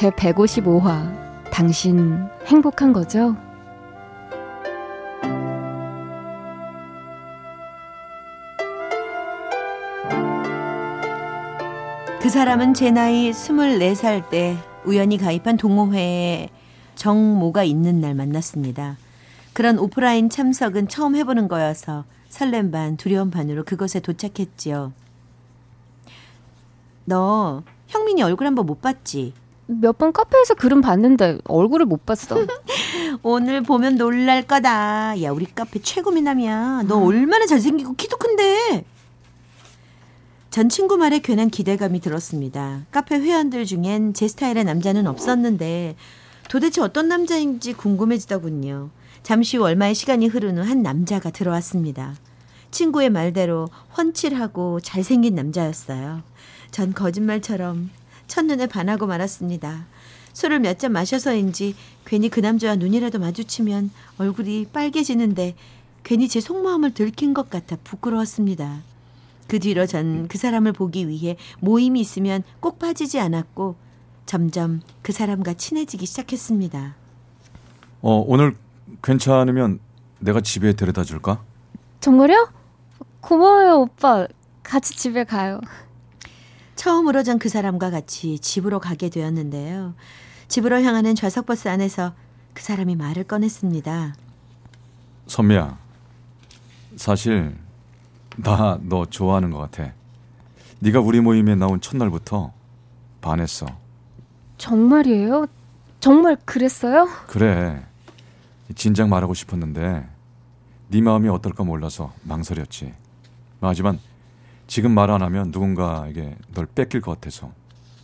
제 155화 당신 행복한 거죠? 그 사람은 제 나이 24살 때 우연히 가입한 동호회에 정모가 있는 날 만났습니다. 그런 오프라인 참석은 처음 해보는 거여서 설렘 반 두려움 반으로 그곳에 도착했지요. 너 형민이 얼굴 한번 못 봤지? 몇 번 카페에서 글은 봤는데 얼굴을 못 봤어. 오늘 보면 놀랄 거다. 야, 우리 카페 최고 미남이야. 너 얼마나 잘생기고 키도 큰데. 전 친구 말에 괜한 기대감이 들었습니다. 카페 회원들 중엔 제 스타일의 남자는 없었는데 도대체 어떤 남자인지 궁금해지더군요. 잠시 후 얼마의 시간이 흐른 후 한 남자가 들어왔습니다. 친구의 말대로 훤칠하고 잘생긴 남자였어요. 전 거짓말처럼 첫눈에 반하고 말았습니다. 술을 몇 잔 마셔서인지 괜히 그 남자와 눈이라도 마주치면 얼굴이 빨개지는데 괜히 제 속마음을 들킨 것 같아 부끄러웠습니다. 그 뒤로 전 그 사람을 보기 위해 모임이 있으면 꼭 빠지지 않았고 점점 그 사람과 친해지기 시작했습니다. 어, 오늘 괜찮으면 내가 집에 데려다 줄까? 정말요? 고마워요, 오빠. 같이 집에 가요. 처음으로 전 그 사람과 같이 집으로 가게 되었는데요. 집으로 향하는 좌석버스 안에서 그 사람이 말을 꺼냈습니다. 선미야, 사실 나 너 좋아하는 것 같아. 네가 우리 모임에 나온 첫날부터 반했어. 정말이에요? 정말 그랬어요? 그래. 진작 말하고 싶었는데 네 마음이 어떨까 몰라서 망설였지. 하지만 지금 말 안 하면 누군가에게 널 뺏길 것 같아서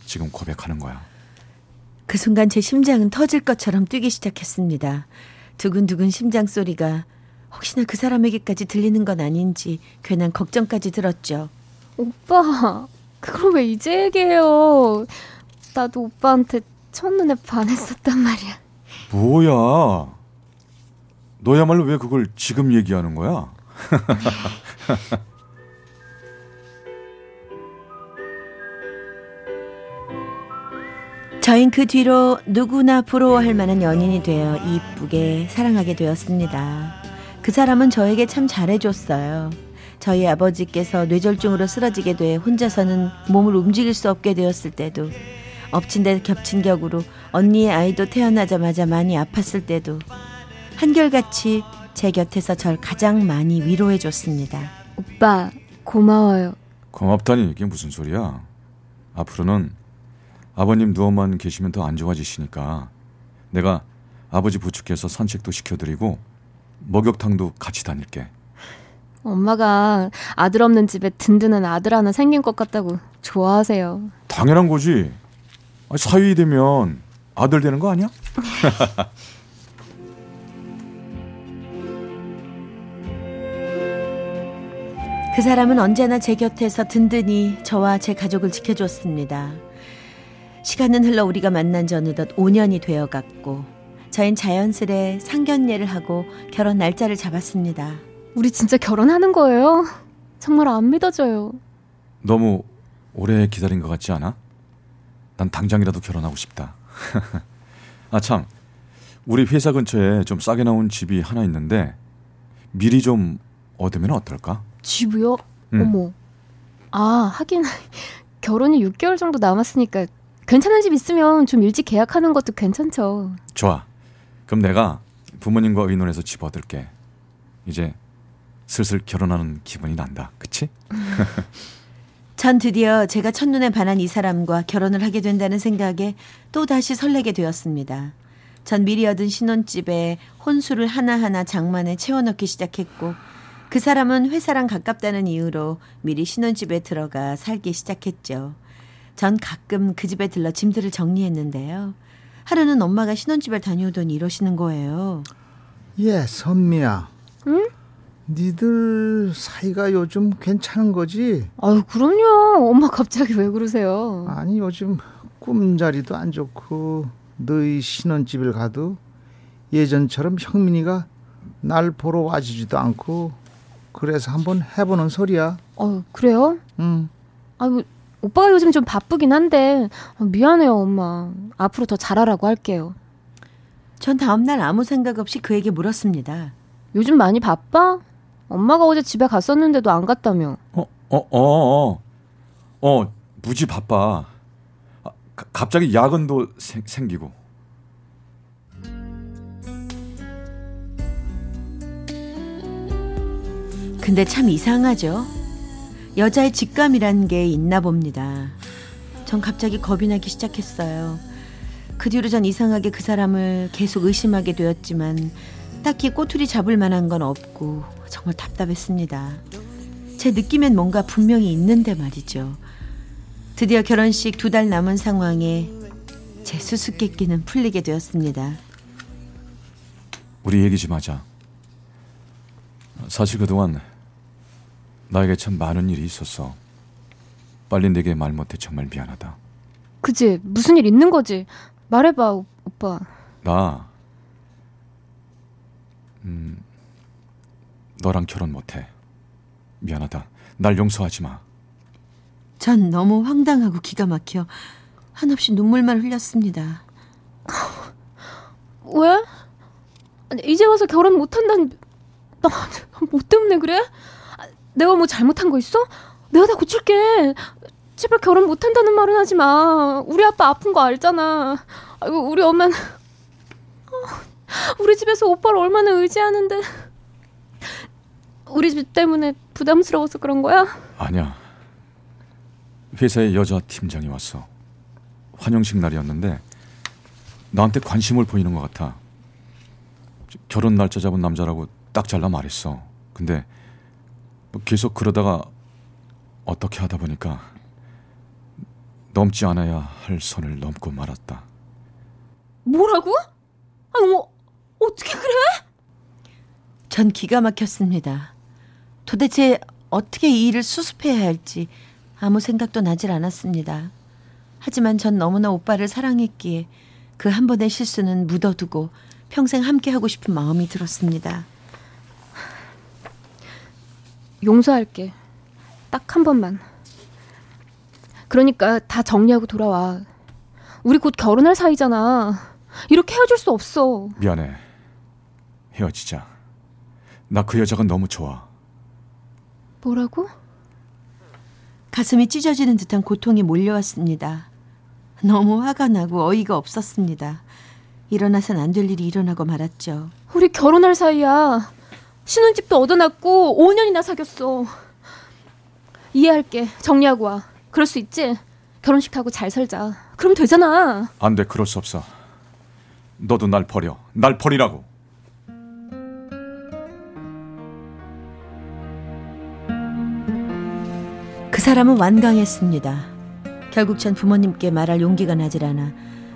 지금 고백하는 거야. 그 순간 제 심장은 터질 것처럼 뛰기 시작했습니다. 두근두근 심장 소리가 혹시나 그 사람에게까지 들리는 건 아닌지 괜한 걱정까지 들었죠. 오빠, 그걸 왜 이제 얘기해요? 나도 오빠한테 첫눈에 반했었단 말이야. 뭐야? 너야말로 왜 그걸 지금 얘기하는 거야? 저흰 그 뒤로 누구나 부러워할 만한 연인이 되어 이쁘게 사랑하게 되었습니다. 그 사람은 저에게 참 잘해줬어요. 저희 아버지께서 뇌졸중으로 쓰러지게 돼 혼자서는 몸을 움직일 수 없게 되었을 때도 엎친 데 겹친 격으로 언니의 아이도 태어나자마자 많이 아팠을 때도 한결같이 제 곁에서 절 가장 많이 위로해 줬습니다. 오빠, 고마워요. 고맙다니 이게 무슨 소리야? 앞으로는 아버님 누워만 계시면 더 안 좋아지시니까 내가 아버지 부축해서 산책도 시켜드리고 목욕탕도 같이 다닐게. 엄마가 아들 없는 집에 든든한 아들 하나 생긴 것 같다고 좋아하세요. 당연한 거지. 사위 되면 아들 되는 거 아니야? 그 사람은 언제나 제 곁에서 든든히 저와 제 가족을 지켜줬습니다. 시간은 흘러 우리가 만난 지 어느덧 5년이 되어갔고 저흰 자연스레 상견례를 하고 결혼 날짜를 잡았습니다. 우리 진짜 결혼하는 거예요? 정말 안 믿어져요. 너무 오래 기다린 것 같지 않아? 난 당장이라도 결혼하고 싶다. 아 참, 우리 회사 근처에 좀 싸게 나온 집이 하나 있는데 미리 좀 얻으면 어떨까? 집이요? 음. 어머. 아, 하긴 결혼이 6개월 정도 남았으니까 괜찮은 집 있으면 좀 일찍 계약하는 것도 괜찮죠. 좋아. 그럼 내가 부모님과 의논해서 집 얻을게. 이제 슬슬 결혼하는 기분이 난다. 그치? 전 드디어 제가 첫눈에 반한 이 사람과 결혼을 하게 된다는 생각에 또 다시 설레게 되었습니다. 전 미리 얻은 신혼집에 혼수를 하나하나 장만에 채워넣기 시작했고 그 사람은 회사랑 가깝다는 이유로 미리 신혼집에 들어가 살기 시작했죠. 전 가끔 그 집에 들러 짐들을 정리했는데요. 하루는 엄마가 신혼집을 다녀오더니 이러시는 거예요. 예, 선미야. 응? 니들 사이가 요즘 괜찮은 거지? 아유, 그럼요. 엄마 갑자기 왜 그러세요? 아니 요즘 꿈자리도 안 좋고 너희 신혼집을 가도 예전처럼 형민이가 날 보러 와주지도 않고 그래서 한번 해보는 소리야. 어, 그래요? 응. 아유, 오빠가 요즘 좀 바쁘긴 한데 아, 미안해요, 엄마. 앞으로 더 잘하라고 할게요. 전 다음날 아무 생각 없이 그에게 물었습니다. 요즘 많이 바빠? 엄마가 어제 집에 갔었는데도 안 갔다며. 어, 어, 어, 어, 어, 무지 바빠. 아, 가, 갑자기 야근도 생, 생기고. 근데 참 이상하죠. 여자의 직감이란 게 있나 봅니다. 전 갑자기 겁이 나기 시작했어요. 그 뒤로 전 이상하게 그 사람을 계속 의심하게 되었지만 딱히 꼬투리 잡을 만한 건 없고 정말 답답했습니다. 제 느낌엔 뭔가 분명히 있는데 말이죠. 드디어 결혼식 두 달 남은 상황에 제 수수께끼는 풀리게 되었습니다. 우리 얘기 좀 하자. 사실 그동안 나에게 참 많은 일이 있었어. 빨리 내게 말 못해 정말 미안하다. 그지? 무슨 일 있는 거지? 말해봐, 오- 오빠. 나, 음, 너랑 결혼 못해. 미안하다. 날 용서하지 마. 전 너무 황당하고 기가 막혀 한없이 눈물만 흘렸습니다. 왜? 아니, 이제 와서 결혼 못한다는 나, 뭐 때문에 그래? 아, 내가 뭐 잘못한 거 있어? 내가 다 고칠게. 제발 결혼 못한다는 말은 하지 마. 우리 아빠 아픈 거 알잖아. 아이고 우리 엄마는 어, 우리 집에서 오빠를 얼마나 의지하는데 우리 집 때문에 부담스러워서 그런 거야? 아니야. 회사에 여자 팀장이 왔어. 환영식 날이었는데 나한테 관심을 보이는 것 같아. 결혼 날짜 잡은 남자라고 딱 잘라 말했어. 근데 뭐 계속 그러다가 어떻게 하다 보니까 넘지 않아야 할 선을 넘고 말았다. 뭐라고? 아니 뭐 어떻게 그래? 전 기가 막혔습니다. 도대체 어떻게 이 일을 수습해야 할지 아무 생각도 나질 않았습니다. 하지만 전 너무나 오빠를 사랑했기에 그 한 번의 실수는 묻어두고 평생 함께 하고 싶은 마음이 들었습니다. 용서할게. 딱 한 번만. 그러니까 다 정리하고 돌아와. 우리 곧 결혼할 사이잖아. 이렇게 헤어질 수 없어. 미안해. 헤어지자. 나 그 여자가 너무 좋아. 뭐라고? 가슴이 찢어지는 듯한 고통이 몰려왔습니다. 너무 화가 나고 어이가 없었습니다. 일어나선 안 될 일이 일어나고 말았죠. 우리 결혼할 사이야. 신혼집도 얻어놨고 5년이나 사귀었어. 이해할게. 정리하고 와. 그럴 수 있지? 결혼식하고 잘 살자. 그럼 되잖아. 안 돼, 그럴 수 없어. 너도 날 버려. 날 버리라고. 그 사람은 완강했습니다. 결국 전 부모님께 말할 용기가 나질 않아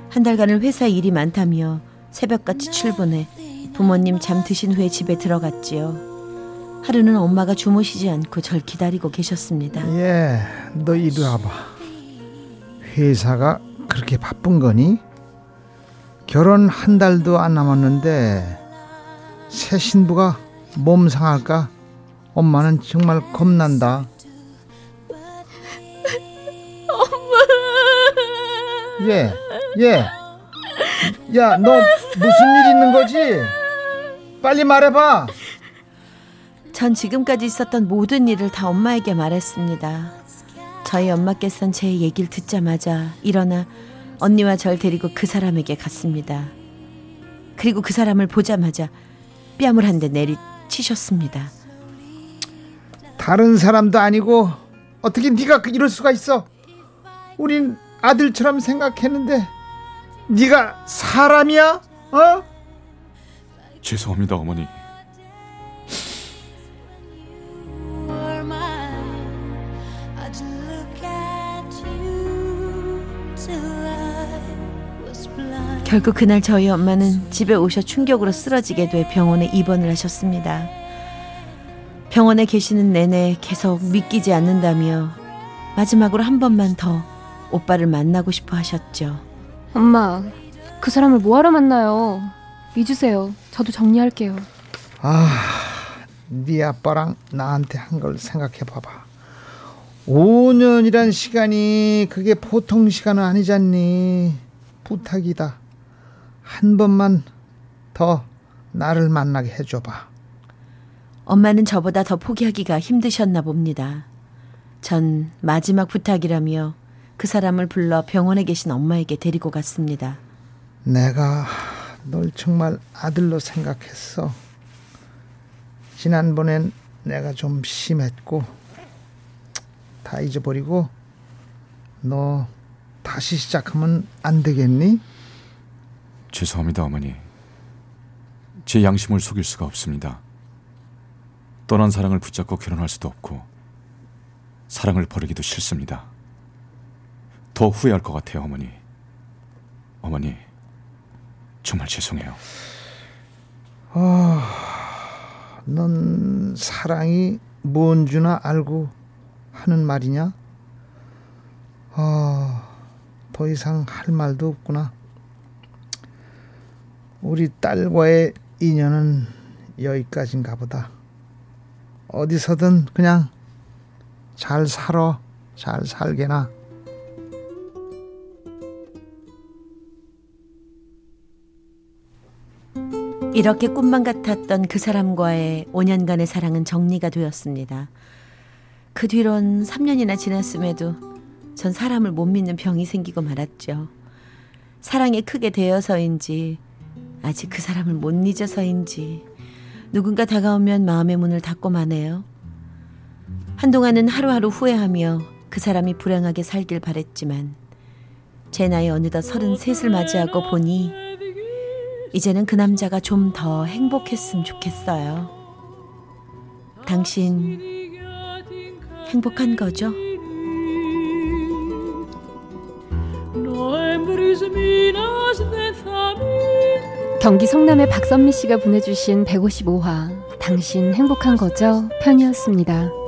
한 달간을 회사 일이 많다며 새벽같이 출근해 부모님 잠 드신 후에 집에 들어갔지요. 하루는 엄마가 주무시지 않고 절 기다리고 계셨습니다. 예, 너 이리 와봐. 회사가 그렇게 바쁜 거니? 결혼 한 달도 안 남았는데 새 신부가 몸 상할까? 엄마는 정말 겁난다. 예, 예. 야, 너 무슨 일 있는 거지? 빨리 말해봐. 전 지금까지 있었던 모든 일을 다 엄마에게 말했습니다. 저희 엄마께선 제 얘기를 듣자마자 일어나 언니와 절 데리고 그 사람에게 갔습니다. 그리고 그 사람을 보자마자 뺨을 한 대 내리치셨습니다. 다른 사람도 아니고 어떻게 네가 그- 이럴 수가 있어? 우린 아들처럼 생각했는데 네가 사람이야? 어? 죄송합니다, 어머니. 결국 그날 저희 엄마는 집에 오셔 충격으로 쓰러지게 돼 병원에 입원을 하셨습니다. 병원에 계시는 내내 계속 믿기지 않는다며 마지막으로 한 번만 더 오빠를 만나고 싶어 하셨죠. 엄마, 그 사람을 뭐하러 만나요? 잊으세요. 저도 정리할게요. 아, 네 아빠랑 나한테 한 걸 생각해 봐봐. 5년이란 시간이 그게 보통 시간은 아니잖니. 부탁이다. 한 번만 더 나를 만나게 해줘봐. 엄마는 저보다 더 포기하기가 힘드셨나 봅니다. 전 마지막 부탁이라며 그 사람을 불러 병원에 계신 엄마에게 데리고 갔습니다. 내가 널 정말 아들로 생각했어. 지난번엔 내가 좀 심했고 다 잊어버리고 너 다시 시작하면 안 되겠니? 죄송합니다, 어머니. 제 양심을 속일 수가 없습니다. 떠난 사랑을 붙잡고 결혼할 수도 없고 사랑을 버리기도 싫습니다. 더 후회할 것 같아요, 어머니. 어머니, 정말 죄송해요. 넌 사랑이 뭔지나 알고 하는 말이냐? 아, 더 이상 할 말도 없구나. 우리 딸과의 인연은 여기까지인가 보다. 어디서든 그냥 잘 살아, 잘 살게나. 이렇게 꿈만 같았던 그 사람과의 5년간의 사랑은 정리가 되었습니다. 그 뒤론 3년이나 지났음에도 전 사람을 못 믿는 병이 생기고 말았죠. 사랑이 크게 되어서인지 아직 그 사람을 못 잊어서인지 누군가 다가오면 마음의 문을 닫고 마네요. 한동안은 하루하루 후회하며 그 사람이 불행하게 살길 바랬지만 제 나이 어느덧 33을 맞이하고 보니 이제는 그 남자가 좀 더 행복했으면 좋겠어요. 당신 행복한 거죠? 경기 성남의 박선미 씨가 보내주신 155화 당신 행복한 거죠? 편이었습니다.